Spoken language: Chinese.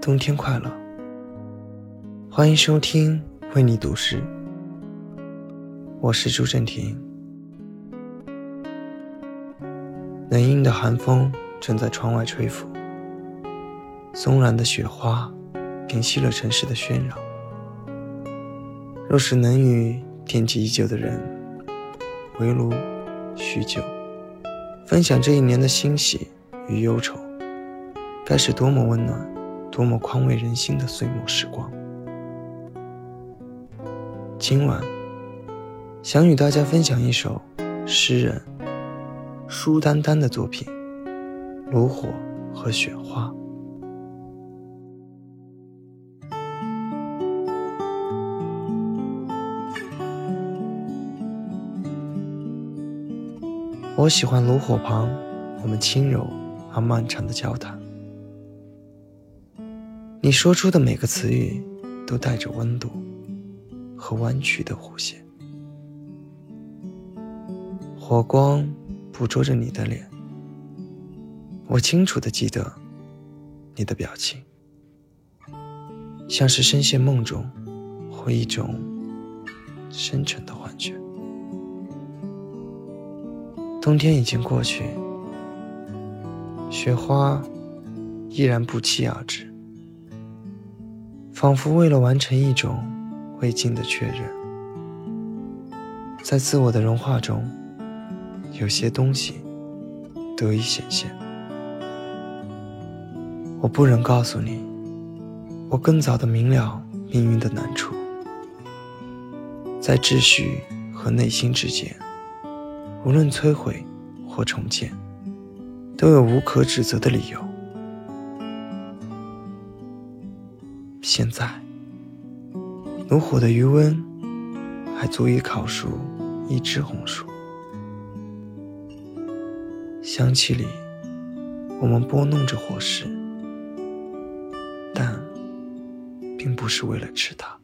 冬天快乐！欢迎收听为你读诗，我是朱正廷。冷硬的寒风正在窗外吹拂，松软的雪花平息了城市的喧扰。若是能与惦记已久的人围炉叙旧，分享这一年的欣喜与忧愁，该是多么温暖！多么宽慰人心的岁末时光！今晚想与大家分享一首诗人舒丹丹的作品《炉火和雪花》。我喜欢炉火旁我们轻柔而漫长的交谈。你说出的每个词语，都带着温度和弯曲的弧线。火光捕捉着你的脸，我清楚的记得你的表情，像是深陷梦中或一种深沉的幻觉。冬天已经过去，雪花依然不期而至。仿佛为了完成一种未尽的确认，在自我的融化中，有些东西得以显现。我不忍告诉你，我更早的明了命运的难处，在秩序和内心之间，无论摧毁或重建，都有无可指责的理由。现在，炉火的余温还足以烤熟一只红薯。香气里，我们拨弄着火势，但并不是为了吃它。